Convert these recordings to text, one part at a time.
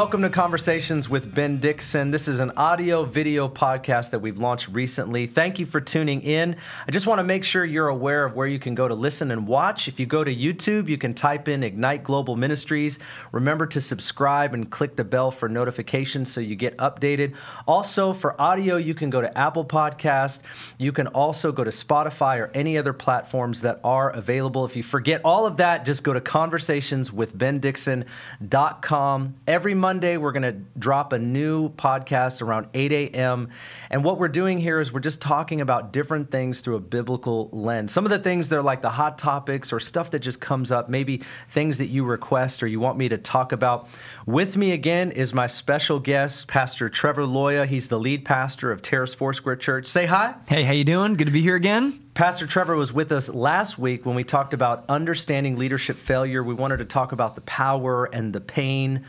welcome to Conversations with Ben Dixon. This is an audio video podcast that we've launched recently. Thank you for tuning in. I just want to make sure you're aware of where you can go to listen and watch. If you go to YouTube, you can type in Ignite Global Ministries. Remember to subscribe and click the bell for notifications so you get updated. Also, for audio, you can go to Apple Podcast. You can also go to Spotify or any other platforms that are available. If you forget all of that, just go to conversationswithbendixon.com. Every Monday, we're going to drop a new podcast around 8 a.m. And what we're doing here is we're just talking about different things through a biblical lens. Some of the things they're like the hot topics or stuff that just comes up, maybe things that you request or you want me to talk about. With me again is my special guest, Pastor Trevor Loya. He's the lead pastor of Terrace Foursquare Church. Say hi. Hey, how you doing? Good to be here again. Pastor Trevor was with us last week when we talked about understanding leadership failure. We wanted to talk about the power and the pain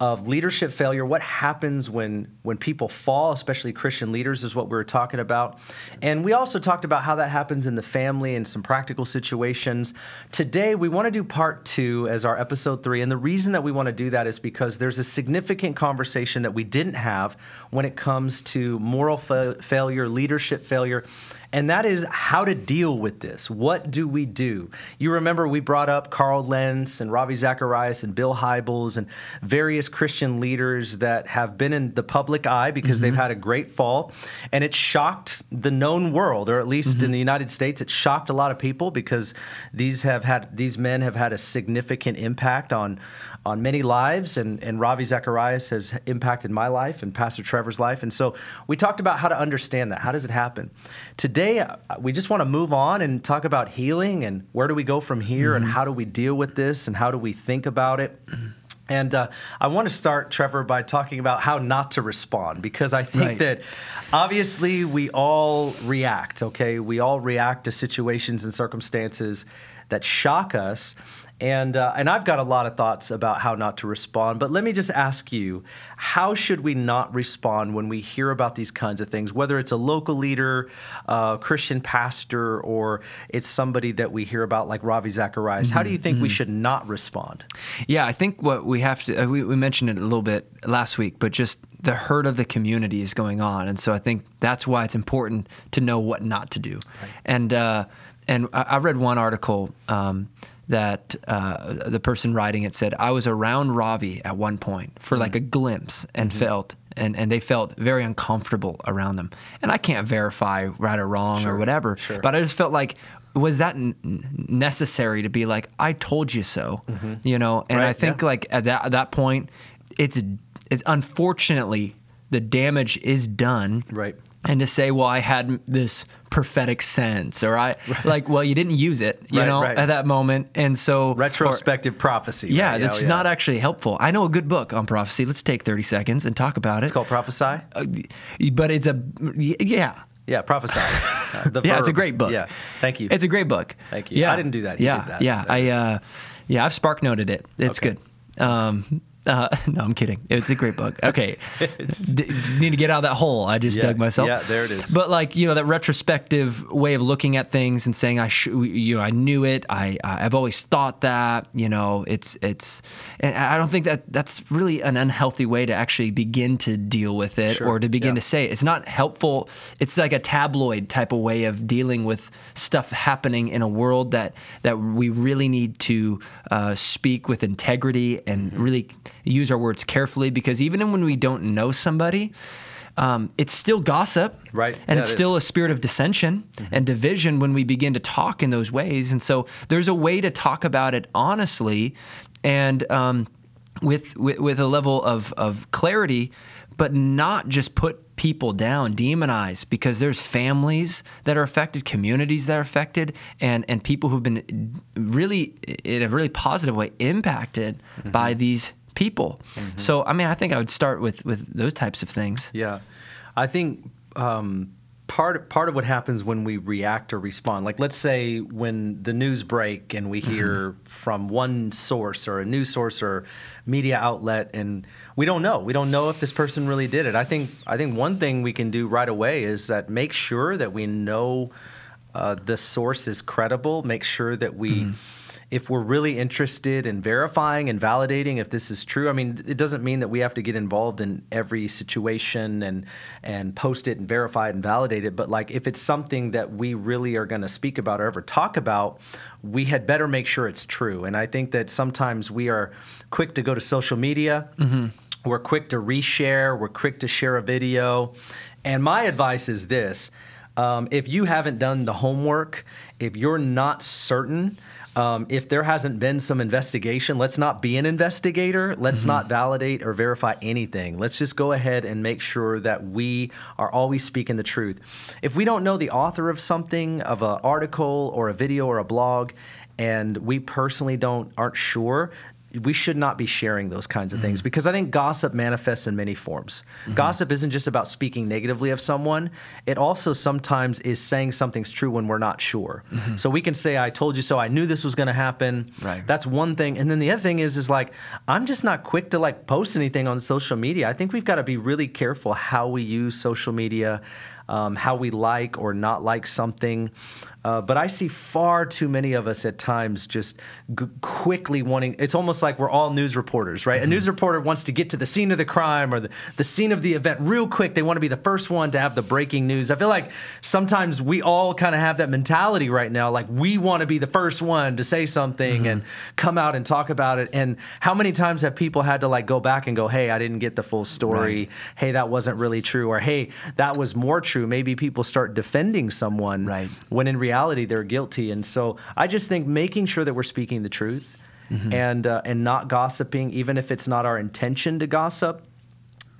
of leadership failure what happens when when people fall especially christian leaders is what we were talking about. And we also talked about how that happens in the family and some practical situations. Today we want to do part two as our episode three and the reason that we want to do that is because there's a significant conversation that we didn't have when it comes to moral fa- failure leadership failure and that is how to deal with this. What do we do? You remember we brought up Carl Lentz and Ravi Zacharias and Bill Hybels and various Christian leaders that have been in the public eye because mm-hmm. they've had a great fall. And it shocked the known world, or at least mm-hmm. in the United States, it shocked a lot of people because these have had these men have had a significant impact on on many lives, and, and Ravi Zacharias has impacted my life and Pastor Trevor's life. And so we talked about how to understand that. How does it happen? Today, uh, we just want to move on and talk about healing and where do we go from here mm-hmm. and how do we deal with this and how do we think about it. And uh, I want to start, Trevor, by talking about how not to respond because I think right. that obviously we all react, okay? We all react to situations and circumstances that shock us. And, uh, and I've got a lot of thoughts about how not to respond, but let me just ask you how should we not respond when we hear about these kinds of things, whether it's a local leader, a Christian pastor, or it's somebody that we hear about like Ravi Zacharias? Mm-hmm, how do you think mm-hmm. we should not respond? Yeah, I think what we have to, uh, we, we mentioned it a little bit last week, but just the hurt of the community is going on. And so I think that's why it's important to know what not to do. Right. And, uh, and I, I read one article. Um, that uh, the person writing it said, I was around Ravi at one point for like a glimpse and mm-hmm. felt, and, and they felt very uncomfortable around them. And I can't verify right or wrong sure, or whatever, sure. but I just felt like, was that n- necessary to be like, I told you so, mm-hmm. you know? And right, I think yeah. like at that, at that point, it's, it's unfortunately the damage is done. Right and to say, well, I had this prophetic sense, or I right. like, well, you didn't use it, you right, know, right. at that moment, and so retrospective or, prophecy. Yeah, that's yeah. not actually helpful. I know a good book on prophecy. Let's take thirty seconds and talk about it. It's called Prophesy, uh, but it's a yeah. Yeah, prophesy. Uh, yeah, it's a great book. Yeah, thank you. It's a great book. Thank you. Yeah, I didn't do that. yeah, that. yeah. That I uh, yeah, I've spark noted it. It's okay. good. Um, uh, no, I'm kidding. It's a great book. Okay, D- need to get out of that hole. I just yeah, dug myself. Yeah, there it is. But like you know that retrospective way of looking at things and saying I sh- you know I knew it. I I've always thought that. You know it's it's. And I don't think that that's really an unhealthy way to actually begin to deal with it sure. or to begin yeah. to say it. It's not helpful. It's like a tabloid type of way of dealing with stuff happening in a world that that we really need to uh, speak with integrity and mm-hmm. really use our words carefully because even when we don't know somebody, um, it's still gossip, right? And yeah, it's it still a spirit of dissension mm-hmm. and division when we begin to talk in those ways. And so there's a way to talk about it honestly and um, with, with, with a level of of clarity, but not just put people down, demonize, because there's families that are affected, communities that are affected, and and people who've been really in a really positive way impacted mm-hmm. by these people. Mm-hmm. So, I mean, I think I would start with with those types of things. Yeah, I think um, part part of what happens when we react or respond, like let's say when the news break and we hear mm-hmm. from one source or a news source or media outlet, and we don't know, we don't know if this person really did it. I think I think one thing we can do right away is that make sure that we know uh, the source is credible. Make sure that we. Mm-hmm if we're really interested in verifying and validating if this is true, I mean, it doesn't mean that we have to get involved in every situation and and post it and verify it and validate it. But like, if it's something that we really are going to speak about or ever talk about, we had better make sure it's true. And I think that sometimes we are quick to go to social media. Mm-hmm. We're quick to reshare. We're quick to share a video. And my advice is this. Um, if you haven't done the homework, if you're not certain, um, if there hasn't been some investigation, let's not be an investigator. Let's mm-hmm. not validate or verify anything. Let's just go ahead and make sure that we are always speaking the truth. If we don't know the author of something, of an article or a video or a blog, and we personally don't aren't sure, we should not be sharing those kinds of mm-hmm. things because I think gossip manifests in many forms. Mm-hmm. Gossip isn't just about speaking negatively of someone, it also sometimes is saying something's true when we're not sure. Mm-hmm. So we can say, I told you so, I knew this was gonna happen. Right. That's one thing. And then the other thing is is like I'm just not quick to like post anything on social media. I think we've got to be really careful how we use social media. Um, how we like or not like something. Uh, but I see far too many of us at times just g- quickly wanting. It's almost like we're all news reporters, right? Mm-hmm. A news reporter wants to get to the scene of the crime or the, the scene of the event real quick. They want to be the first one to have the breaking news. I feel like sometimes we all kind of have that mentality right now. Like we want to be the first one to say something mm-hmm. and come out and talk about it. And how many times have people had to like go back and go, hey, I didn't get the full story. Right. Hey, that wasn't really true. Or hey, that was more true. Maybe people start defending someone right. when in reality, reality they're guilty. And so I just think making sure that we're speaking the truth mm-hmm. and uh, and not gossiping, even if it's not our intention to gossip.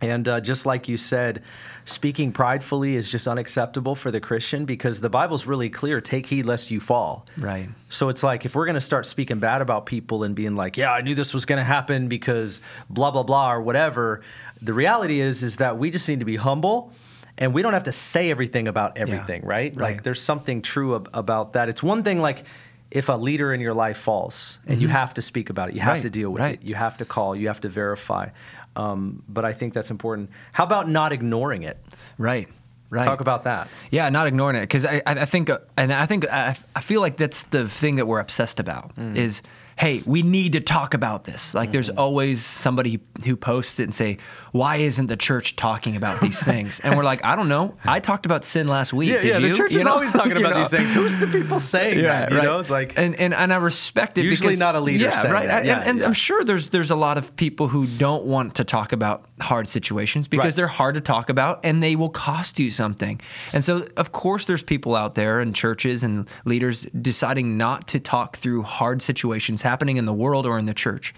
And uh, just like you said, speaking pridefully is just unacceptable for the Christian because the Bible's really clear take heed lest you fall. Right. So it's like if we're going to start speaking bad about people and being like, yeah, I knew this was going to happen because blah, blah, blah, or whatever, the reality is, is that we just need to be humble and we don't have to say everything about everything, yeah. right? right? Like there's something true ab- about that. It's one thing like if a leader in your life falls and mm-hmm. you have to speak about it, you have right. to deal with right. it, you have to call, you have to verify. Um, but I think that's important. How about not ignoring it? Right. Right. Talk about that. Yeah, not ignoring it because I, I think, uh, and I think I, I feel like that's the thing that we're obsessed about mm. is hey, we need to talk about this. Like, mm-hmm. there's always somebody who posts it and say, why isn't the church talking about these things? And we're like, I don't know. I talked about sin last week. Yeah, Did yeah you? the church you is know? always talking about these things. Who's the people saying yeah, that? You right. know, it's like and, and and I respect it. Usually because, not a leader. Yeah, right. That. Yeah, and, and. I'm sure there's there's a lot of people who don't want to talk about hard situations because right. they're hard to talk about and they will cost you something. And so, of course, there's people out there and churches and leaders deciding not to talk through hard situations happening in the world or in the church.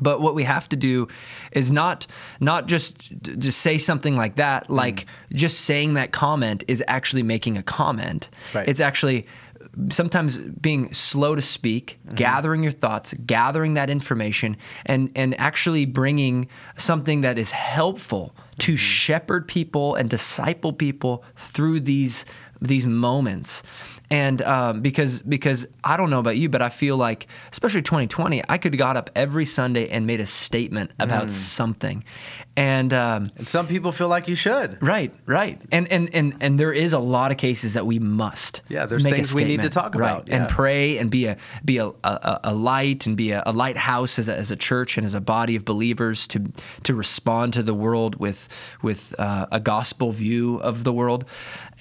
But what we have to do is not not just just say something like that. Like mm. just saying that comment is actually making a comment. Right. It's actually sometimes being slow to speak, mm-hmm. gathering your thoughts, gathering that information, and and actually bringing something that is helpful to mm-hmm. shepherd people and disciple people through these these moments and um, because because I don't know about you, but I feel like especially 2020, I could have got up every Sunday and made a statement about mm. something, and, um, and some people feel like you should. Right, right, and and and and there is a lot of cases that we must. Yeah, there's things we need to talk right, about, yeah. and pray and be a be a, a, a light and be a, a lighthouse as a, as a church and as a body of believers to to respond to the world with with uh, a gospel view of the world,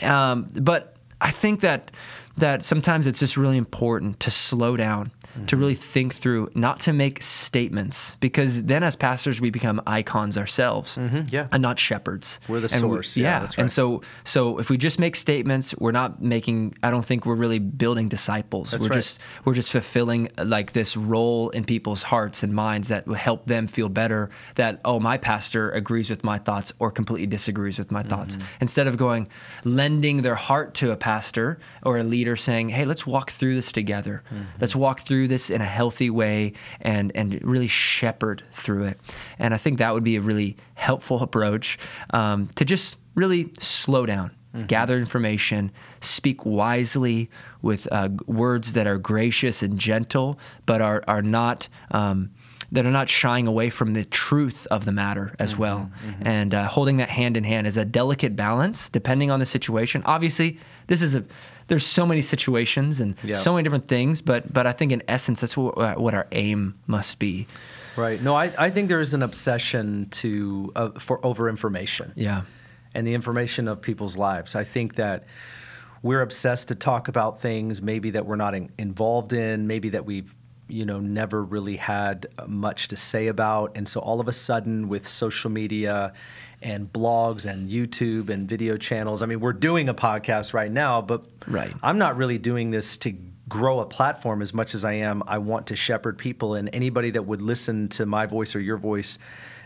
um, but I think that that sometimes it's just really important to slow down mm-hmm. to really think through, not to make statements, because then as pastors we become icons ourselves, mm-hmm. yeah, and not shepherds. We're the and source. We, yeah, yeah right. and so so if we just make statements, we're not making. I don't think we're really building disciples. That's we're right. just we're just fulfilling like this role in people's hearts and minds that will help them feel better. That oh, my pastor agrees with my thoughts or completely disagrees with my mm-hmm. thoughts. Instead of going lending their heart to a pastor or a leader, saying, "Hey, let's walk through this together. Mm-hmm. Let's walk through this in a healthy way and and really shepherd through it. And I think that would be a really helpful approach um, to just really slow down. Mm-hmm. Gather information, speak wisely with uh, words that are gracious and gentle, but are are not um, that are not shying away from the truth of the matter as Mm-hmm, well, and uh, holding that hand in hand is a delicate balance depending on the situation. Obviously, this is a there's so many situations and Yeah. so many different things, but but I think in essence that's what, uh, what our aim must be. Right. No, I, I think there is an obsession to uh, for over information. Yeah. and the information of people's lives. I think that we're obsessed to talk about things maybe that we're not in, involved in, maybe that we've you know never really had much to say about, and so all of a sudden with social media and blogs and YouTube and video channels, I mean we're doing a podcast right now, but Right. I'm not really doing this to grow a platform as much as I am I want to shepherd people and anybody that would listen to my voice or your voice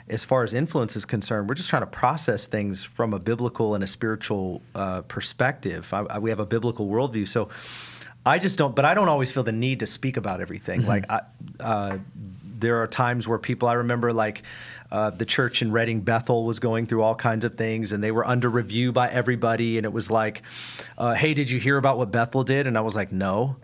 as far as influence is concerned, we're just trying to process things from a biblical and a spiritual uh, perspective. I, I, we have a biblical worldview, so I just don't. But I don't always feel the need to speak about everything. Like I, uh, there are times where people. I remember like. Uh, the church in Redding, Bethel, was going through all kinds of things, and they were under review by everybody. And it was like, uh, "Hey, did you hear about what Bethel did?" And I was like, "No."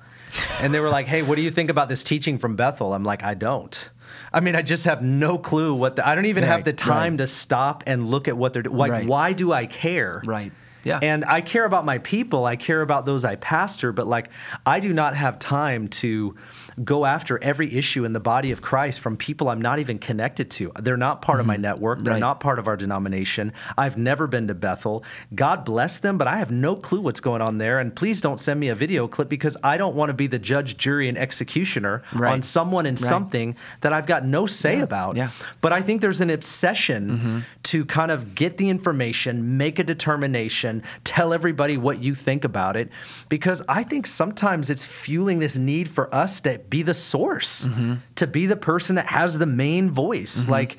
and they were like, "Hey, what do you think about this teaching from Bethel?" I'm like, "I don't." I mean, I just have no clue what the, I don't even have the time right. to stop and look at what they're doing. Like, Right. why do I care? Right. Yeah. And I care about my people. I care about those I pastor, but like, I do not have time to go after every issue in the body of Christ from people I'm not even connected to. They're not part of my network. They're Mm-hmm. Right. not part of our denomination. I've never been to Bethel. God bless them, but I have no clue what's going on there. And please don't send me a video clip because I don't want to be the judge, jury, and executioner Right. on someone and Right. something that I've got no say Yeah. about. Yeah. But I think there's an obsession to kind of get the information, make a determination, tell everybody what you think about it, because I think sometimes it's fueling this need for us to be the source, mm-hmm. to be the person that has the main voice. Mm-hmm. Like,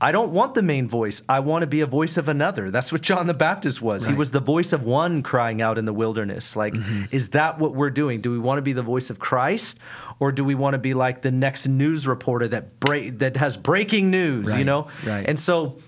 I don't want the main voice. I want to be a voice of another. That's what John the Baptist was. He was the voice of one crying out in the wilderness. Like, mm-hmm. is that what we're doing? Do we want to be the voice of Christ, or do we want to be like the next news reporter that break that has breaking news? You know, right. and so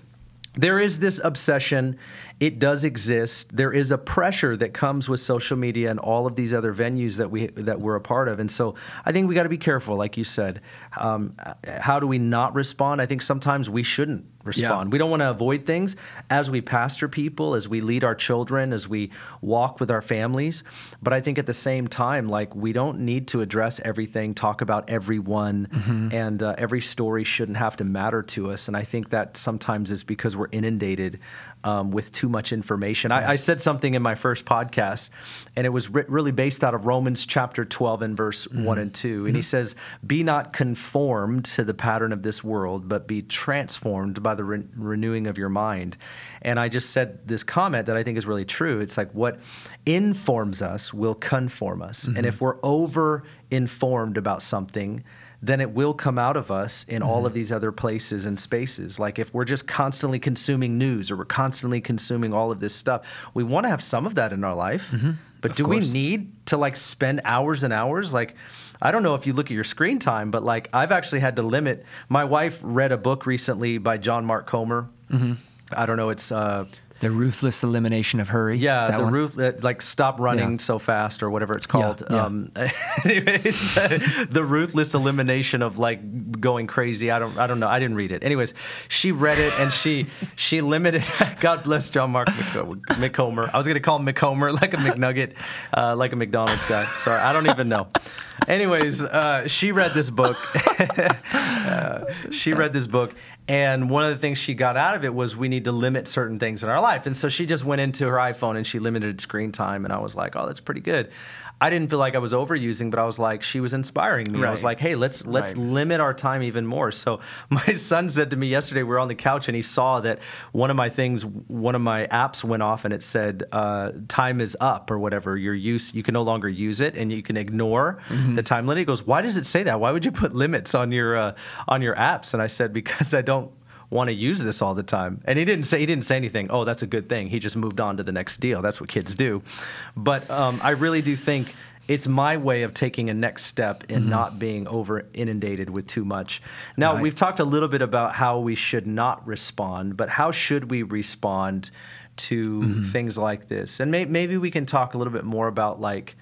there is this obsession. It does exist. There is a pressure that comes with social media and all of these other venues that we that we're a part of. And so I think we got to be careful, like you said. Um, how do we not respond? I think sometimes we shouldn't respond. We don't want to avoid things as we pastor people, as we lead our children, as we walk with our families. But I think at the same time, like we don't need to address everything, talk about everyone, and uh, every story shouldn't have to matter to us. And I think that sometimes is because we're inundated um, with too much information. I, I said something in my first podcast, and it was re- really based out of Romans chapter 12 and verse mm-hmm. 1 and 2. And he mm-hmm. says, Be not conformed to the pattern of this world, but be transformed by the re- renewing of your mind. And I just said this comment that I think is really true. It's like what informs us will conform us. And mm-hmm. if we're over informed about something, then it will come out of us in all Mm-hmm. of these other places and spaces. Like if we're just constantly consuming news or we're constantly consuming all of this stuff, we want to have some of that in our life. But do we Mm-hmm. course. need to like spend hours and hours? Like, I don't know if you look at your screen time, but like I've actually had to limit. My wife read a book recently by John Mark Comer. Mm-hmm. I don't know. It's uh, The ruthless elimination of hurry. yeah, the one? Ruth, uh, like stop running Yeah. so fast or whatever it's called. yeah. Um, anyways, uh, the ruthless elimination of like going crazy. I don't, I don't know. I didn't read it. Anyways, she read it and she she limited. God bless John Mark McCo- McComer. I was gonna call him McComer like a McNugget, uh, like a McDonald's guy. Sorry, I don't even know. Anyways, uh, she read this book. Uh, she read this book and one of the things she got out of it was we need to limit certain things in our life. And so she just went into her iphone and she limited screen time. And i was like oh that's pretty good i didn't feel like i was overusing but i was like she was inspiring me. I was like hey let's let's Right. limit our time even more. So my son said to me yesterday we were on the couch and he saw that one of my things one of my apps went off and it said uh, time is up or whatever. Your use you can no longer use it and you can ignore Mm-hmm. the time limit. He goes why does it say that? Why would you put limits on your uh, on your apps? And i said because i don't want to use this all the time and he didn't say he didn't say anything oh that's a good thing he just moved on to the next deal that's what kids do but um, i really do think it's my way of taking a next step in not being over inundated with too much. Now, Right. we've talked a little bit about how we should not respond, but how should we respond to things like this? And may, maybe we can talk a little bit more about like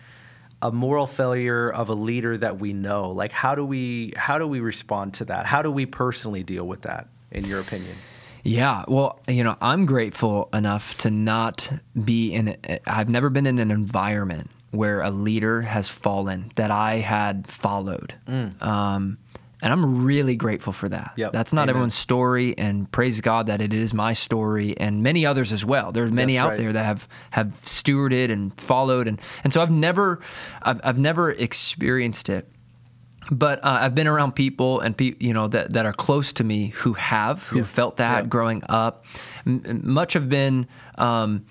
a moral failure of a leader that we know, like how do we how do we respond to that? How do we personally deal with that, in your opinion? Yeah, well, you know, I'm grateful enough to not be in. I've never been in an environment where a leader has fallen that I had followed. Mm. Um, and I'm really grateful for that. Yep. That's not Amen. everyone's story, and praise God that it is my story, and many others as well. There's many That's out right. there that have have stewarded and followed, and and so I've never, I've, I've never experienced it, but uh, I've been around people and pe- you know that that are close to me who have who yeah. felt that yeah. growing up. M- much have been. Um,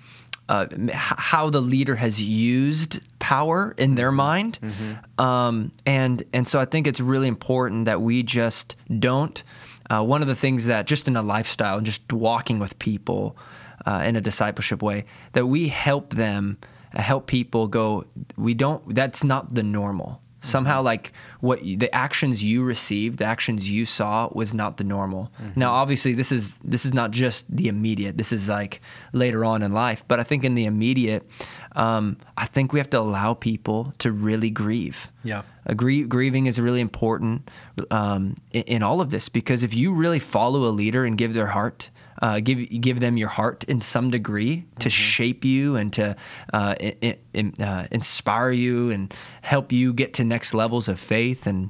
uh, how the leader has used power in their mm-hmm. mind, mm-hmm. Um, and and so I think it's really important that we just don't. Uh, one of the things that just in a lifestyle and just walking with people uh, in a discipleship way that we help them uh, help people go. We don't. That's not the normal somehow like what the actions you received the actions you saw was not the normal. Mm-hmm. now obviously this is this is not just the immediate. This is like later on in life. But i think in the immediate um, i think we have to allow people to really grieve yeah grieving is really important um, in, in all of this because if you really follow a leader and give their heart uh, give give them your heart in some degree to mm-hmm. shape you and to uh, in, in, uh, inspire you and help you get to next levels of faith and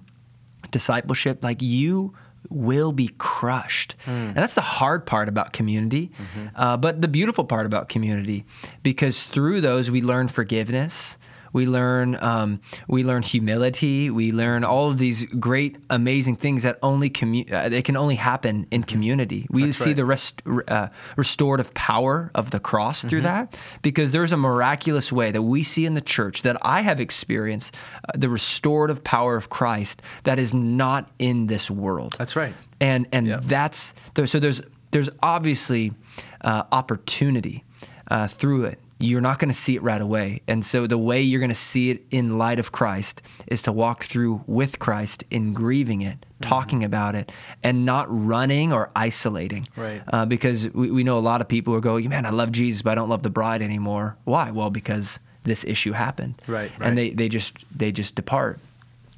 discipleship. Like you will be crushed. Mm. And that's the hard part about community, mm-hmm. uh, but the beautiful part about community, because through those we learn forgiveness, we learn um, we learn humility. We learn all of these great, amazing things that only commu- uh, they can only happen in mm-hmm. community. We That's see right. the rest, uh, restorative power of the cross mm-hmm. through that because there's a miraculous way that we see in the church that I have experienced uh, the restorative power of Christ that is not in this world. That's right. And and that's so there's there's obviously uh, opportunity uh, through it you're not going to see it right away. And so the way you're going to see it in light of Christ is to walk through with Christ in grieving it, mm-hmm. talking about it, and not running or isolating. Right. Uh, because we, we know a lot of people who go, man, I love Jesus, but I don't love the bride anymore. Why? Well, because this issue happened. Right. right. And they, they just they just depart.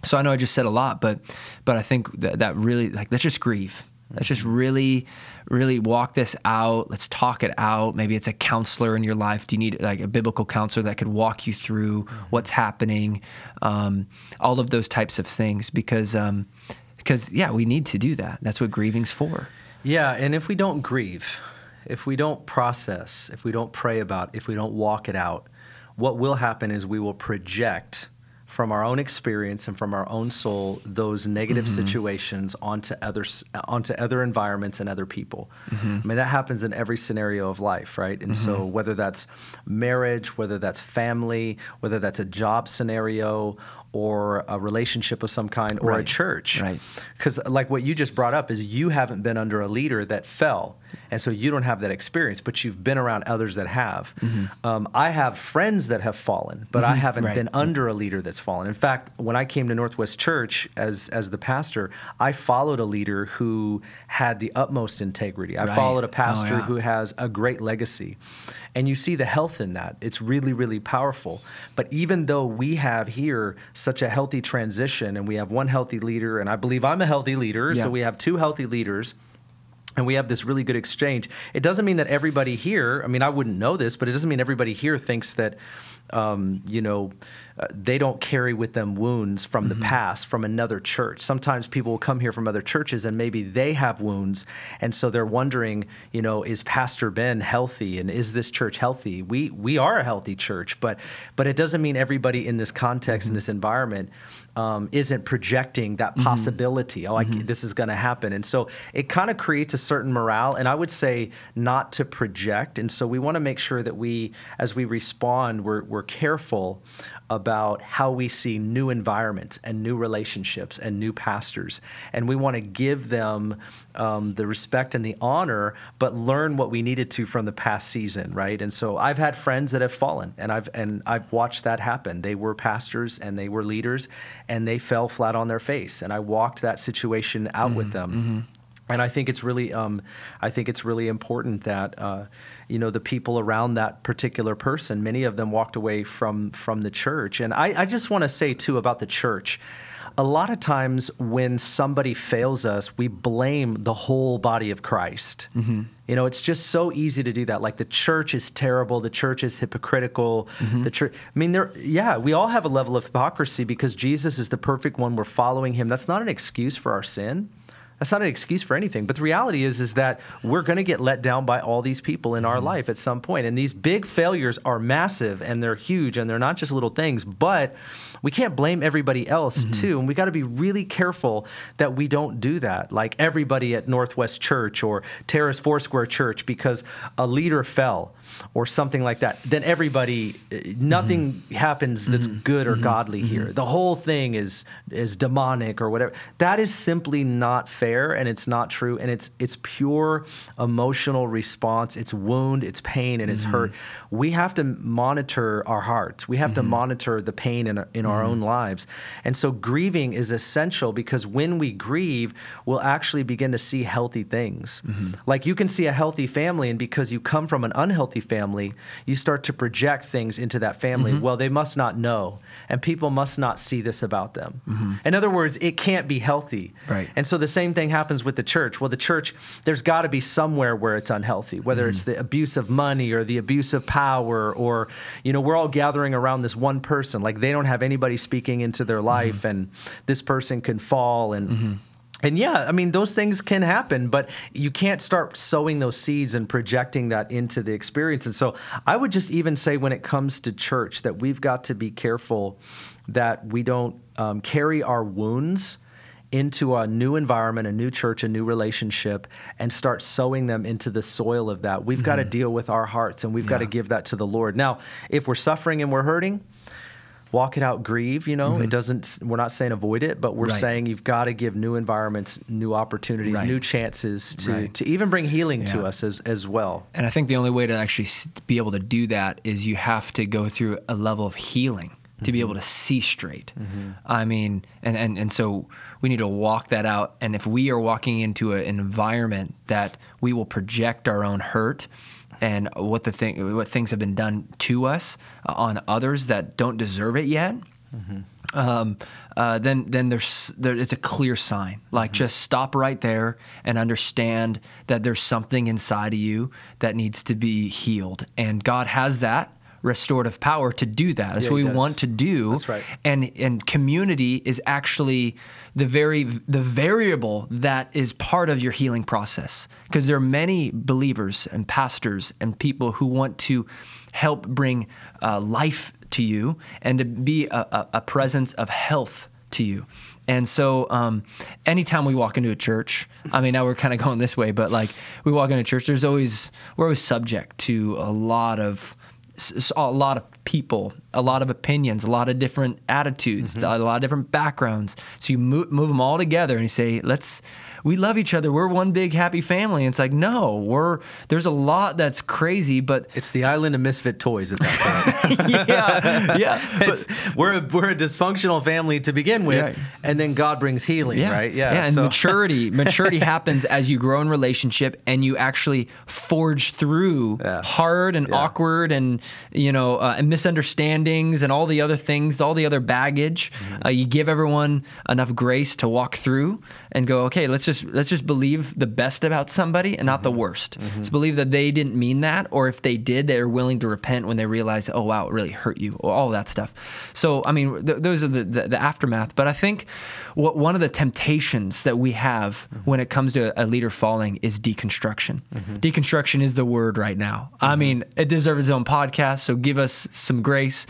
So I know I just said a lot, but but I think that, that really like let's just grieve. Let's just really, really walk this out. Let's talk it out. Maybe it's a counselor in your life. Do you need like a biblical counselor that could walk you through mm-hmm. what's happening? Um, all of those types of things, because um, because yeah, we need to do that. That's what grieving's for. Yeah, and if we don't grieve, if we don't process, if we don't pray about, if we don't walk it out, what will happen is we will project from our own experience and from our own soul those negative mm-hmm. situations onto other onto other environments and other people. Mm-hmm. I mean that happens in every scenario of life, right? And mm-hmm. so whether that's marriage, whether that's family, whether that's a job scenario or a relationship of some kind or right. a church. Right. Because, like what you just brought up, is you haven't been under a leader that fell. And so you don't have that experience, but you've been around others that have. Mm-hmm. Um, I have friends that have fallen, but mm-hmm. I haven't right. been under a leader that's fallen. In fact, when I came to Northwest Church as, as the pastor, I followed a leader who had the utmost integrity. I right. followed a pastor oh, yeah. who has a great legacy. And you see the health in that. It's really, really powerful. But even though we have here such a healthy transition and we have one healthy leader, and I believe I'm a healthy leader, yeah. so we have two healthy leaders and we have this really good exchange. It doesn't mean that everybody here, I mean, I wouldn't know this, but it doesn't mean everybody here thinks that um, you know, uh, they don't carry with them wounds from mm-hmm. the past from another church. Sometimes people will come here from other churches and maybe they have wounds, and so they're wondering, you know, is Pastor Ben healthy and is this church healthy? We we are a healthy church, but but it doesn't mean everybody in this context mm-hmm. in this environment um, isn't projecting that mm-hmm. possibility. Mm-hmm. Oh, I, mm-hmm. this is going to happen, and so it kind of creates a certain morale. And I would say not to project. And so we want to make sure that we, as we respond, we're, we're careful about how we see new environments and new relationships and new pastors. And we want to give them um, the respect and the honor, but learn what we needed to from the past season, right? And so I've had friends that have fallen, and I've and I've watched that happen. They were pastors and they were leaders, and they fell flat on their face, and I walked that situation out mm-hmm, with them. Mm-hmm and I think it's really, um, I think it's really important that uh, you know the people around that particular person, many of them walked away from from the church, and I, I just want to say too about the church. A lot of times when somebody fails us, we blame the whole body of Christ. Mm-hmm. You know, it's just so easy to do that. Like the church is terrible, the church is hypocritical. Mm-hmm. The church, I mean, there, yeah, we all have a level of hypocrisy because Jesus is the perfect one. We're following Him. That's not an excuse for our sin. That's not an excuse for anything. But the reality is, is that we're going to get let down by all these people in our mm-hmm. life at some point. And these big failures are massive and they're huge and they're not just little things. But we can't blame everybody else mm-hmm. too. And we got to be really careful that we don't do that. Like everybody at Northwest Church or Terrace Foursquare Church because a leader fell or something like that. Then everybody, eh, nothing mm-hmm. happens that's good or godly here. The whole thing is is demonic or whatever. That is simply not fair and it's not true. And it's it's pure emotional response. It's wound, it's pain, and it's mm-hmm. hurt. We have to monitor our hearts. We have to mm-hmm. monitor the pain in, in our mm-hmm. own lives. And so grieving is essential because when we grieve, we'll actually begin to see healthy things. Like you can see a healthy family, and because you come from an unhealthy family, you start to project things into that family. Well, they must not know, and people must not see this about them. In other words, it can't be healthy. Right. And so the same thing happens with the church. Well, the church, there's got to be somewhere where it's unhealthy, whether it's mm-hmm. the abuse of money or the abuse of power, or, you know, we're all gathering around this one person. Like they don't have anybody speaking into their mm-hmm. life, and this person can fall and. Mm-hmm. And yeah, I mean, those things can happen, but you can't start sowing those seeds and projecting that into the experience. And so I would just even say when it comes to church that we've got to be careful that we don't um, carry our wounds into a new environment, a new church, a new relationship, and start sowing them into the soil of that. We've got to mm-hmm. deal with our hearts and we've got to give that to the Lord. Now, if we're suffering and we're hurting, walk it out, grieve, you know, it mm-hmm. doesn't, we're not saying avoid it, but we're Mm-hmm. Right. saying you've got to give new environments, new opportunities, Right. new chances to, Right. to even bring healing to us as, as well. And I think the only way to actually be able to do that is you have to go through a level of healing to be mm-hmm. able to see straight. I mean, and, and, and so we need to walk that out. And if we are walking into an environment that we will project our own hurt and what the thing, what things have been done to us uh, on others that don't deserve it yet, um, uh, then then there's there, it's a clear sign. Like just stop right there and understand that there's something inside of you that needs to be healed, and God has that restorative power to do that. That's Yeah, what we does. want to do. That's right. And and community is actually the very the variable that is part of your healing process because there are many believers and pastors and people who want to help bring uh, life to you and to be a, a, a presence of health to you. And so, um, anytime we walk into a church, I mean, now we're kind of going this way, but like we walk into church, there's always we're always subject to a lot of s- s- a lot of people, a lot of opinions, a lot of different attitudes, mm-hmm. a lot of different backgrounds. So you move, move them all together and you say, let's, we love each other. We're one big happy family. And it's like, no, we're, there's a lot that's crazy, but It's the island of misfit toys at that point. yeah, yeah. But, we're, a, we're a dysfunctional family to begin with, Right. and then God brings healing, yeah. right? Yeah. And so- maturity, maturity happens as you grow in relationship and you actually forge through Yeah. hard and Yeah. awkward and you know uh, and misunderstandings and all the other things, all the other baggage. Mm-hmm. Uh, you give everyone enough grace to walk through and go, okay, let's just let's just believe the best about somebody and not the Mm-hmm. worst. Let's believe that they didn't mean that, or if they did, they're willing to repent when they realize, oh wow, it really hurt you, or all that stuff. So I mean, th- those are the, the the aftermath. But I think what one of the temptations that we have Mm-hmm. when it comes to a leader falling is deconstruction. Deconstruction is the word right now. I Mm-hmm. mean, it deserves its own podcast, so give us some grace.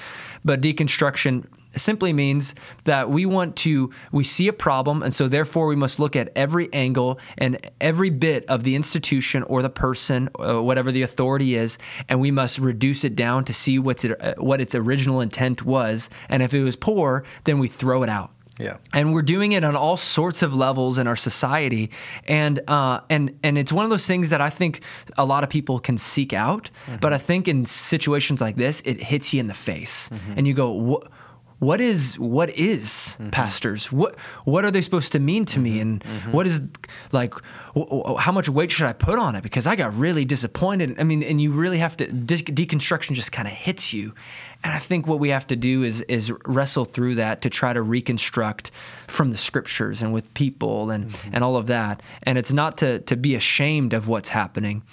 But deconstruction simply means that we want to we see a problem and so therefore we must look at every angle and every bit of the institution or the person uh, whatever the authority is and we must reduce it down to see what's it, uh, what its original intent was and if it was poor then we throw it out. Yeah. and we're doing it on all sorts of levels in our society, and uh, and and it's one of those things that I think a lot of people can seek out, but I think in situations like this, it hits you in the face, and you go, "What? is what is mm-hmm. pastors what what are they supposed to mean to mm-hmm. me and mm-hmm. what is like how much weight should i put on it because i got really disappointed i mean and you really have to de- deconstruction just kind of hits you and i think what we have to do is is wrestle through that to try to reconstruct from the scriptures and with people and mm-hmm. and all of that and it's not to to be ashamed of what's happening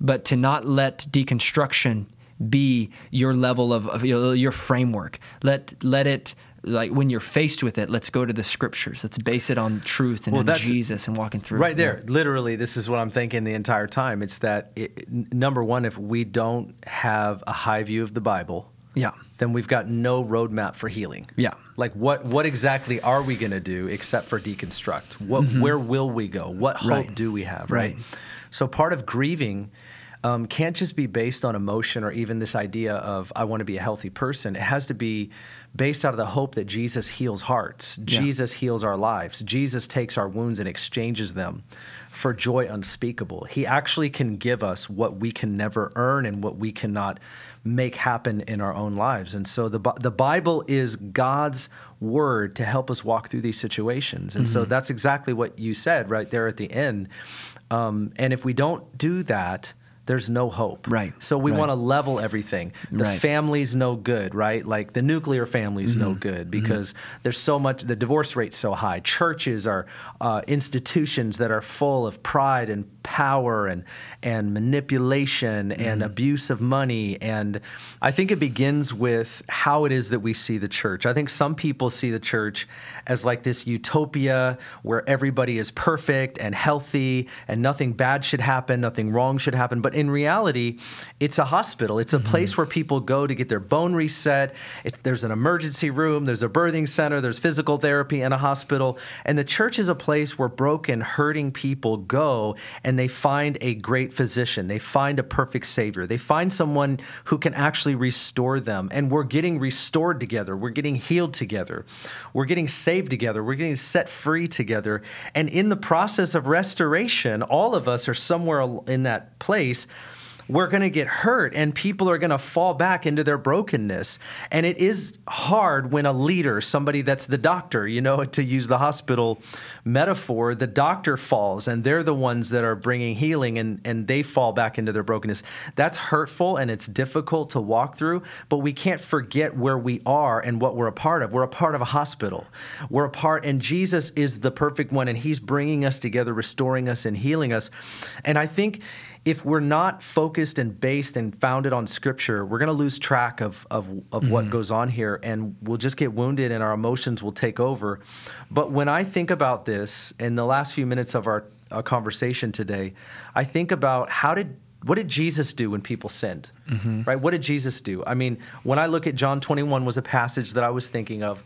but to not let deconstruction be your level of, of your, your framework. Let let it like when you're faced with it, let's go to the scriptures. Let's base it on truth and well, Jesus and walking through. Right there, yeah. literally, this is what I'm thinking the entire time. It's that it, number one, if we don't have a high view of the Bible, yeah, then we've got no roadmap for healing. Yeah, like what what exactly are we going to do except for deconstruct? What mm-hmm. where will we go? What hope right. do we have? Right? right. So part of grieving um, can't just be based on emotion or even this idea of I want to be a healthy person. It has to be based out of the hope that Jesus heals hearts. Yeah. Jesus heals our lives. Jesus takes our wounds and exchanges them for joy unspeakable. He actually can give us what we can never earn and what we cannot make happen in our own lives. And so the the Bible is God's word to help us walk through these situations. And mm-hmm. so that's exactly what you said right there at the end. Um, and if we don't do that, there's no hope. Right. So we right. want to level everything. The right. family's no good, right? Like the nuclear family's mm-hmm. no good mm-hmm. because mm-hmm. there's so much, the divorce rate's so high. Churches are uh, institutions that are full of pride and power and, and manipulation mm-hmm. and abuse of money. And I think it begins with how it is that we see the church. I think some people see the church as like this utopia where everybody is perfect and healthy and nothing bad should happen, nothing wrong should happen. But in reality, it's a hospital. It's a mm-hmm. place where people go to get their bone reset. It's, there's an emergency room, there's a birthing center, there's physical therapy, and a hospital. And the church is a place where broken, hurting people go and they find a great physician. They find a perfect savior. They find someone who can actually restore them. And we're getting restored together. We're getting healed together. We're getting saved together. We're getting set free together. And in the process of restoration, all of us are somewhere in that place we're going to get hurt and people are going to fall back into their brokenness. And it is hard when a leader, somebody that's the doctor, you know, to use the hospital metaphor, the doctor falls and they're the ones that are bringing healing and, and they fall back into their brokenness. That's hurtful and it's difficult to walk through, but we can't forget where we are and what we're a part of. We're a part of a hospital. We're a part, and Jesus is the perfect one and he's bringing us together, restoring us and healing us. And I think if we're not focused and based and founded on scripture, we're going to lose track of, of, of mm-hmm. what goes on here and we'll just get wounded and our emotions will take over. But when I think about this in the last few minutes of our, our conversation today, I think about how did what did Jesus do when people sinned? Mm-hmm. Right? What did Jesus do? I mean, when I look at John 21 was a passage that I was thinking of.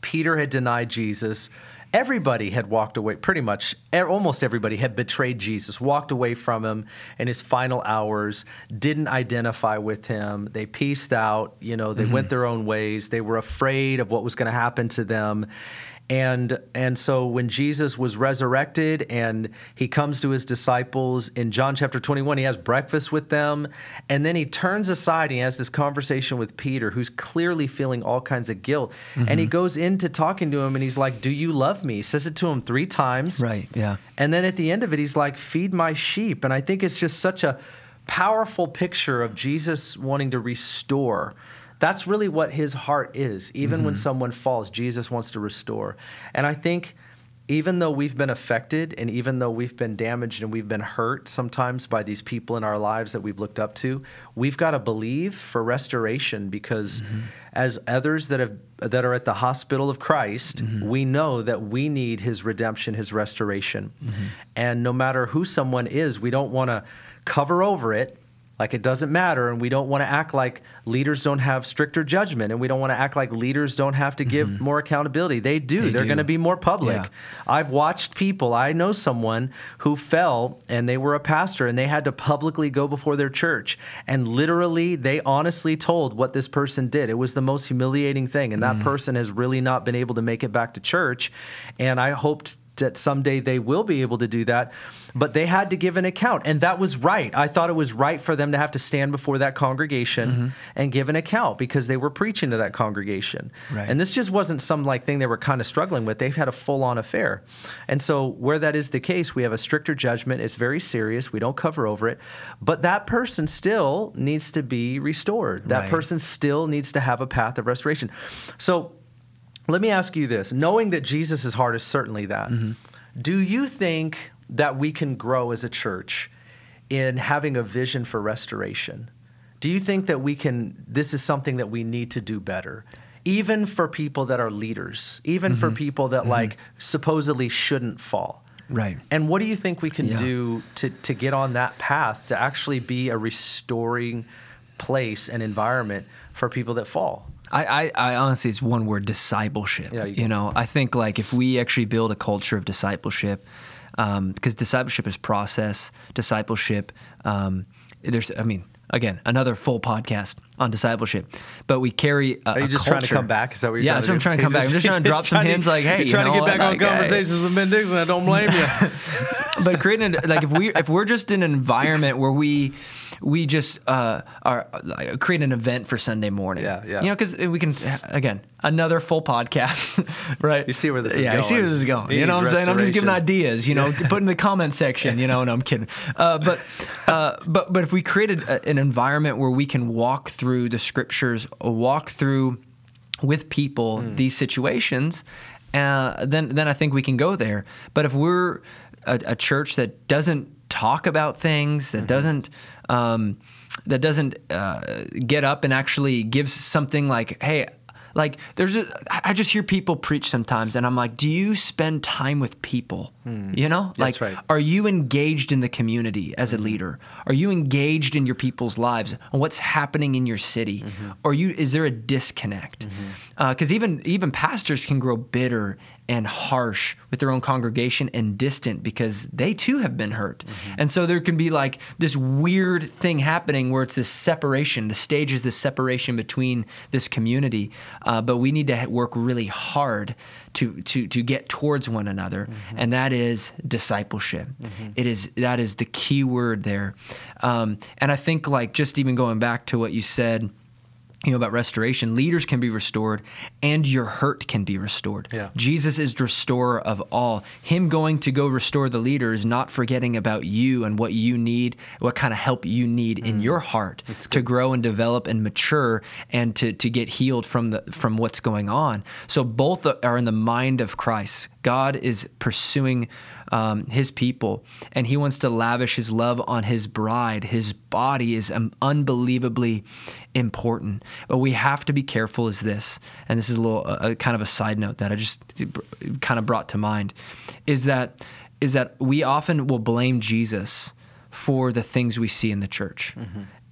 Peter had denied Jesus everybody had walked away, pretty much almost everybody had betrayed Jesus, walked away from him in his final hours, didn't identify with him. They pieced out, you know, they mm-hmm. went their own ways. They were afraid of what was going to happen to them and and so when Jesus was resurrected and he comes to his disciples in John chapter 21 he has breakfast with them. And then he turns aside and he has this conversation with Peter who's clearly feeling all kinds of guilt. Mm-hmm. and he mm-hmm. goes into talking to him and he's like do you love me? He says it to him 3 times. Right yeah. And then at the end of it he's like feed my sheep. And I think it's just such a powerful picture of Jesus wanting to restore that's really what his heart is. Even mm-hmm. when someone falls, Jesus wants to restore. And I think even though we've been affected and even though we've been damaged and we've been hurt sometimes by these people in our lives that we've looked up to, we've got to believe for restoration because mm-hmm. as others that have that are at the hospital of Christ, mm-hmm. we know that we need his redemption, his restoration. Mm-hmm. And no matter who someone is, we don't want to cover over it like it doesn't matter and we don't want to act like leaders don't have stricter judgment and we don't want to act like leaders don't have to give mm-hmm. more accountability they do they are going to be more public yeah. i've watched people i know someone who fell and they were a pastor and they had to publicly go before their church and literally they honestly told what this person did it was the most humiliating thing and that mm. person has really not been able to make it back to church and i hoped that someday they will be able to do that. But they had to give an account, and that was right. I thought it was right for them to have to stand before that congregation Mm-hmm. and give an account because they were preaching to that congregation. Right. And this just wasn't some like thing they were kind of struggling with. They've had a full on affair. And so where that is the case, we have a stricter judgment. It's very serious. We don't cover over it. But that person still needs to be restored. That Right. person still needs to have a path of restoration. So let me ask you this knowing that Jesus' heart is certainly that, mm-hmm. do you think that we can grow as a church in having a vision for restoration? Do you think that we can, this is something that we need to do better? Even for people that are leaders, even for mm-hmm. people that mm-hmm. like supposedly shouldn't fall. Right. And what do you think we can Yeah. do to, to get on that path to actually be a restoring place and environment for people that fall? I, I, I honestly, it's one word: discipleship. Yeah, you, you- know, I think like if we actually build a culture of discipleship, um, because discipleship is process. Discipleship, um, there's, I mean, again, another full podcast on discipleship, but we carry. A, Are you just trying to come back? Is that what you're yeah, trying that's to what I'm do? trying to come back. I'm just trying to drop some hints, like, hey, you're you trying know to get back on like, conversations with Ben Dixon. I don't blame you. but creating like if we if we're just in an environment where we we just uh, are like, create an event for Sunday morning. Yeah, yeah. You know, because we can again another full podcast, right? You see where this is going. yeah, I see where this is going. You know what I'm saying? I'm just giving ideas. You know, put in the comment section. You know, and I'm kidding. Uh, but uh, but but if we created a, an environment where we can walk through the scriptures, walk through with people Hmm. these situations, uh, then then I think we can go there. But if we're a, a church that doesn't talk about things, Mm-hmm. that doesn't um, that doesn't uh, get up and actually gives something like, hey. Like there's, a, I just hear people preach sometimes, and I'm like, do you spend time with people? You know, like, Hmm. Right. are you engaged in the community as a Mm-hmm. leader? Are you engaged in your people's lives and what's happening in your city? Mm-hmm. Or you is there a disconnect? Because even even pastors can grow bitter and harsh with their own congregation and distant because they too have been hurt. Mm-hmm. And so there can be like this weird thing happening where it's this separation. The stage is this separation between this community, uh, but we need to work really hard to to to get towards one another, and that is discipleship. It is that is the key word there, um, and I think like just even going back to what you said you know about restoration leaders can be restored and your hurt can be restored. Yeah. jesus is the restorer of all. Him going to go restore the leader is not forgetting about you and what you need what kind of help you need in mm. your heart to grow and develop and mature and to, to get healed from the from what's going on. So both are in the mind of christ. God is pursuing um, his people, and he wants to lavish his love on his bride. His body is um, unbelievably important, but we have to be careful. Is this, and this is a little a, kind of a side note that I just kind of brought to mind, is that is that we often will blame Jesus for the things we see in the church,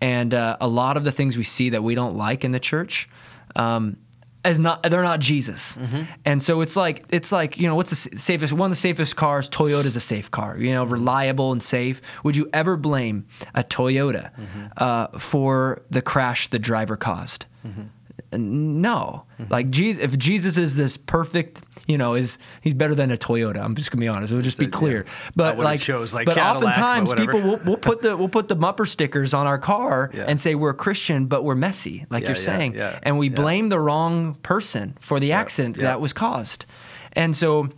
and uh, a lot of the things we see that we don't like in the church. Um, as not they're not Jesus, mm-hmm. and so it's like it's like you know what's the safest one of the safest cars? Toyota's a safe car, you know, reliable and safe. Would you ever blame a Toyota mm-hmm. uh, for the crash the driver caused? Mm-hmm. No, mm-hmm. like Jesus, if Jesus is this perfect, you know, is he's better than a Toyota. I'm just gonna be honest. We'll just be Yeah. clear. I But like, chose, like, but Cadillac, oftentimes whatever. people will we'll put the we'll put the bumper stickers on our car Yeah. and say we're a Christian, but we're messy, like Yeah, you're yeah, saying, yeah, and we yeah. blame the wrong person for the accident yeah. that was caused. And so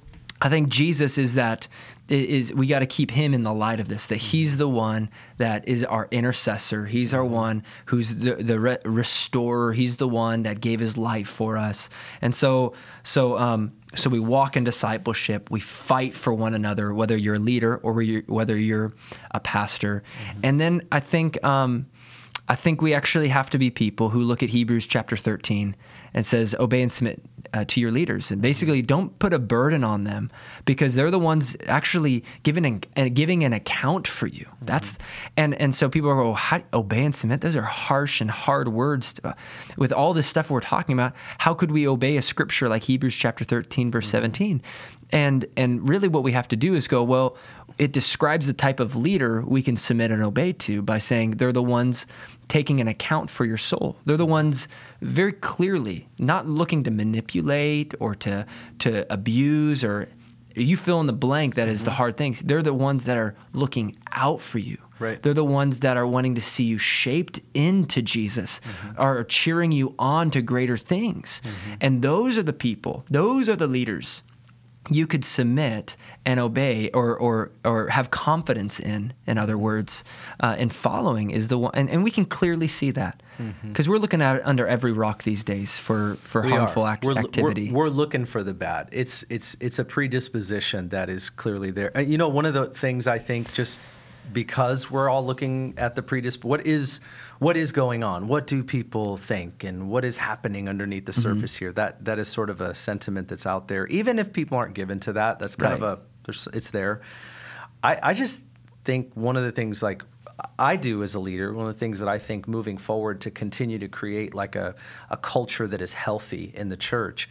I think Jesus is that is we got to keep him in the light of this that he's the one that is our intercessor. He's our one who's the, the re- restorer. He's the one that gave his life for us. And so so um so we walk in discipleship. We fight for one another whether you're a leader or you're, whether you're a pastor. And then i think um I think we actually have to be people who look at Hebrews chapter 13 and says, obey and submit uh, to your leaders. And basically, don't put a burden on them because they're the ones actually giving an, uh, giving an account for you. That's and and so people go, obey and submit. Those are harsh and hard words. To, with all this stuff we're talking about, how could we obey a scripture like Hebrews chapter 13 verse 17? And and really, what we have to do is go, well, it describes the type of leader we can submit and obey to by saying they're the ones taking an account for your soul. They're the ones very clearly not looking to manipulate or to to abuse or you fill in the blank that is Mm-hmm. the hard things. They're the ones that are looking out for you. Right. They're the ones that are wanting to see you shaped into Jesus, Mm-hmm. are cheering you on to greater things. And those are the people, those are the leaders you could submit and obey or or or have confidence in in other words uh, in following is the one and, and we can clearly see that because we're looking at under every rock these days for for Mm-hmm. We harmful act- We're- activity We're, we're looking for the bad. It's it's it's a predisposition that is clearly there. You know, one of the things I think just because we're all looking at the predisp what is what is going on? What do people think and what is happening underneath the Mm-hmm. surface here? That that is sort of a sentiment that's out there. Even if people aren't given to that, that's kind Right. of a there's, it's there. I, I just think one of the things like I do as a leader, one of the things that I think moving forward to continue to create like a, a culture that is healthy in the church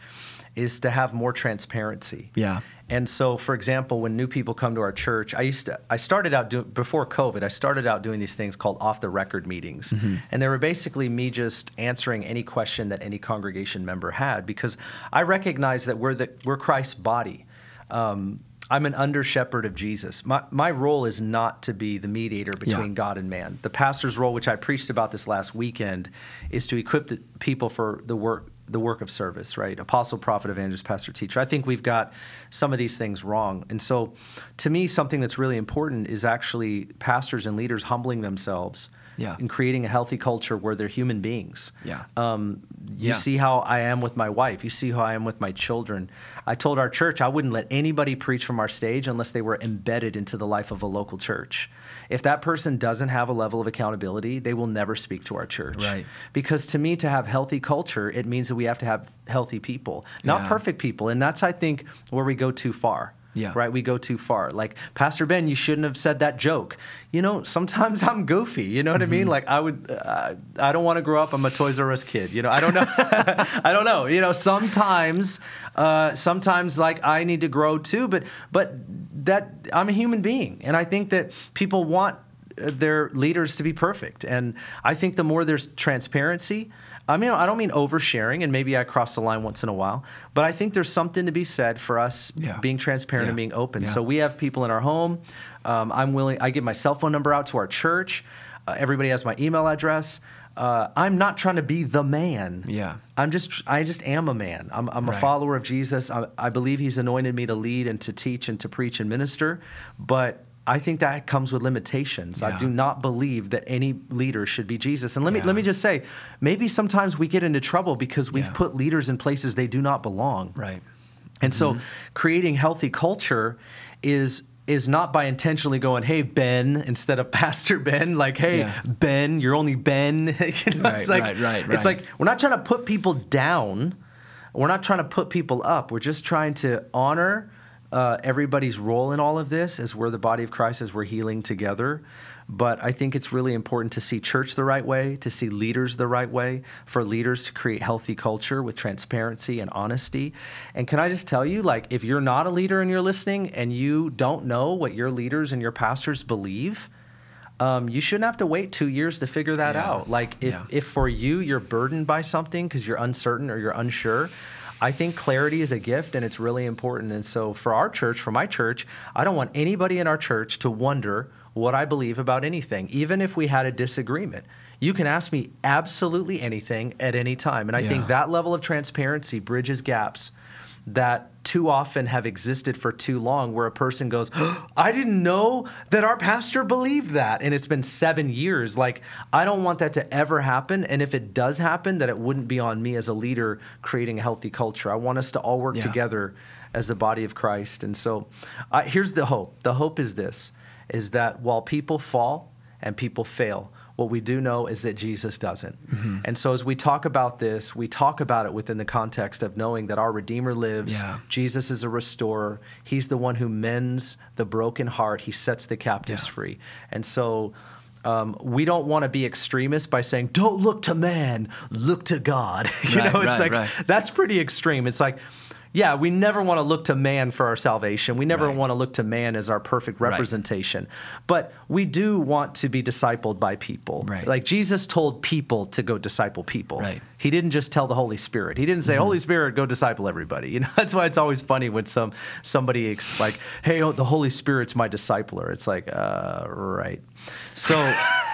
is to have more transparency. Yeah. And so, for example, when new people come to our church, I used to, I started out doing, before COVID, I started out doing these things called off the record meetings. And they were basically me just answering any question that any congregation member had because I recognize that we're, the, we're Christ's body. Um, I'm an under shepherd of Jesus. My, my role is not to be the mediator between Yeah. God and man. The pastor's role, which I preached about this last weekend, is to equip the people for the work the work of service, right? Apostle, prophet, evangelist, pastor, teacher. I think we've got some of these things wrong. And so to me, something that's really important is actually pastors and leaders humbling themselves Yeah. and creating a healthy culture where they're human beings. Yeah. Um, you Yeah. see how I am with my wife. You see how I am with my children. I told our church I wouldn't let anybody preach from our stage unless they were embedded into the life of a local church. If that person doesn't have a level of accountability, they will never speak to our church. Right. Because to me, to have healthy culture, it means that we have to have healthy people, not Yeah. perfect people. And that's, I think, where we go too far. Yeah. Right? We go too far. Like, Pastor Ben, you shouldn't have said that joke. You know, sometimes I'm goofy. You know what I mean? Mm-hmm. Like, I would, uh, I don't want to grow up. I'm a Toys R Us kid. You know, I don't know. I don't know. You know, sometimes, uh, sometimes like I need to grow too. But, but that I'm a human being, and I think that people want uh, their leaders to be perfect. And I think the more there's transparency, I mean, I don't mean oversharing, and maybe I cross the line once in a while, but I think there's something to be said for us Yeah. being transparent and being open. Yeah. So we have people in our home. Um, I'm willing. I give my cell phone number out to our church. Uh, everybody has my email address. Uh, I'm not trying to be the man. Yeah. I'm just. I just am a man. I'm, I'm a Right. follower of Jesus. I, I believe He's anointed me to lead and to teach and to preach and minister. But I think that comes with limitations. I do not believe that any leader should be Jesus. And let me let me just say, maybe sometimes we get into trouble because we've Yeah. put leaders in places they do not belong. right And so Mm-hmm. creating healthy culture is is not by intentionally going, "Hey Ben," instead of Pastor Ben, like, "Hey Yeah. Ben, you're only Ben." you know, Right, it's like, right, right, It's like we're not trying to put people down. We're not trying to put people up. We're just trying to honor uh, everybody's role in all of this as we're the body of Christ, as we're healing together. But I think it's really important to see church the right way, to see leaders the right way, for leaders to create healthy culture with transparency and honesty. And can I just tell you, like, if you're not a leader and you're listening and you don't know what your leaders and your pastors believe, um, you shouldn't have to wait two years to figure that Yeah. out. Like, if, Yeah. if for you you're burdened by something because you're uncertain or you're unsure, I think clarity is a gift and it's really important. And so, for our church, for my church, I don't want anybody in our church to wonder what I believe about anything, even if we had a disagreement. You can ask me absolutely anything at any time. And I Yeah. think that level of transparency bridges gaps that too often have existed for too long where a person goes i didn't know that our pastor believed that. And it's been seven years. Like i don't want that to ever happen. And if it does happen that it wouldn't be on me as a leader creating a healthy culture. I want us to all work Yeah. together as the body of christ. And so uh, here's the hope. The hope is this is that while people fall and people fail what we do know is that Jesus doesn't. Mm-hmm. And so as we talk about this, we talk about it within the context of knowing that our Redeemer lives. Yeah. Jesus is a restorer. He's the one who mends the broken heart. He sets the captives Yeah. free. And so um, we don't want to be extremists by saying, don't look to man, look to God. you Right, know, it's right, like, right. that's pretty extreme. It's like, yeah, we never want to look to man for our salvation. We never Right. want to look to man as our perfect representation. But we do want to be discipled by people. Right. Like Jesus told people to go disciple people. Right. He didn't just tell the Holy Spirit. He didn't say, Mm-hmm. "Holy Spirit, go disciple everybody." You know, that's why it's always funny when some somebody ex- like, "Hey, oh, the Holy Spirit's my discipler." It's like, uh, right. So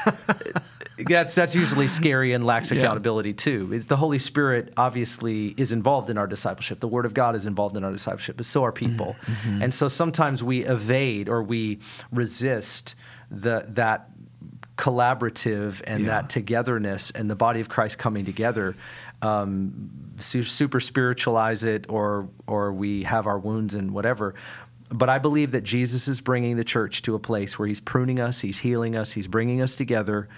that's that's usually scary and lacks Yeah. accountability too. It's the Holy Spirit obviously is involved in our discipleship. The Word of God is involved in our discipleship, but so are people. And so sometimes we evade or we resist the that collaborative and Yeah. that togetherness and the body of Christ coming together. Um, super spiritualize it, or or we have our wounds and whatever. But I believe that Jesus is bringing the church to a place where He's pruning us, He's healing us, He's bringing us together.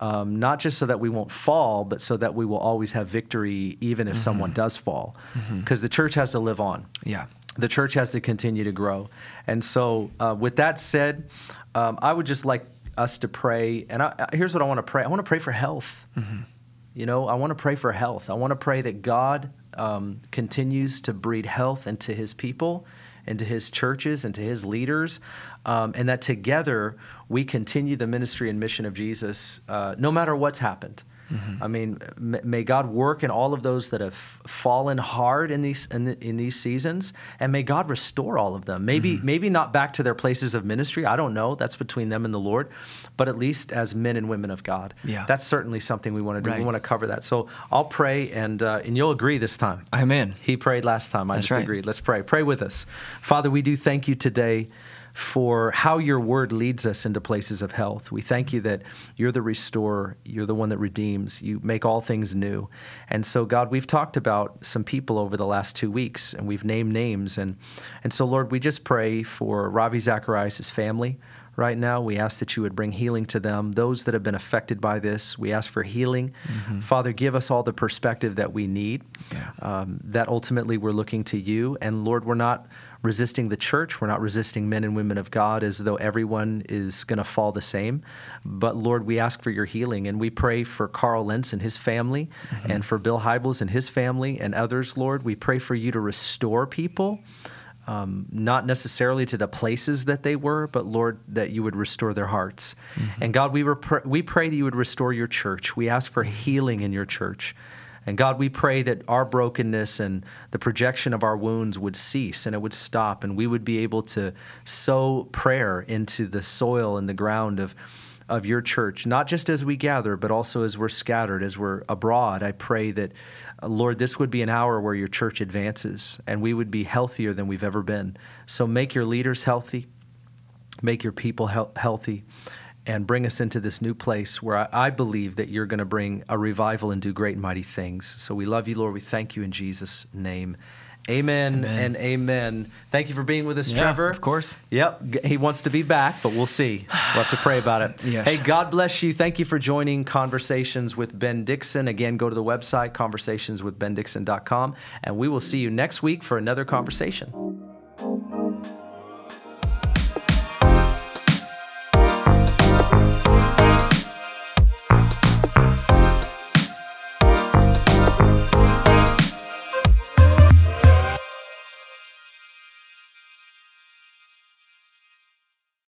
Um, not just so that we won't fall, but so that we will always have victory, even if someone does fall, because the church has to live on Yeah. the church has to continue to grow. And so, uh, with that said, um, I would just like us to pray. And I, here's what I want to pray I want to pray for health. You know, I want to pray for health. I want to pray that God um, continues to breed health into his people, into his churches, and to his leaders, um, and that together we continue the ministry and mission of Jesus uh, no matter what's happened. I mean, may God work in all of those that have fallen hard in these in, the, in these seasons, and may God restore all of them. Maybe maybe not back to their places of ministry. I don't know. That's between them and the Lord, but at least as men and women of God. Yeah. that's certainly something we want to do. We want to cover that. So I'll pray, and uh, and you'll agree this time. I'm. He prayed last time. I That's just right. agreed. Let's pray. Pray with us. Father, we do thank you today for how your word leads us into places of health. We thank you that you're the restorer, you're the one that redeems, you make all things new. And so, God, we've talked about some people over the last two weeks and we've named names. And, and so, Lord, we just pray for Ravi Zacharias' family right now. We ask that you would bring healing to them. Those that have been affected by this, we ask for healing. Father, give us all the perspective that we need. Yeah. Um, that ultimately we're looking to you. And Lord, we're not resisting the church. We're not resisting men and women of God as though everyone is going to fall the same. But Lord, we ask for your healing. And we pray for Carl Lentz and his family, and for Bill Hybels and his family, and others, Lord. We pray for you to restore people um, not necessarily to the places that they were, but Lord, that you would restore their hearts. And God, we, we pray that you would restore your church. We ask for healing in your church. And God, we pray that our brokenness and the projection of our wounds would cease and it would stop, and we would be able to sow prayer into the soil and the ground of, of your church, not just as we gather, but also as we're scattered, as we're abroad. I pray that, uh, Lord, this would be an hour where your church advances and we would be healthier than we've ever been. So make your leaders healthy, make your people heal- healthy, and bring us into this new place where I, I believe that you're going to bring a revival and do great and mighty things. So we love you, Lord. We thank you in Jesus' name. Amen, Amen. and amen. Thank you for being with us, Yeah, Trevor. of course. Yep, he wants to be back, but we'll see. We'll have to pray about it. Yes. Hey, God bless you. Thank you for joining Conversations with Ben Dixon. Again, go to the website, conversationswithbendixon.com, and we will see you next week for another conversation.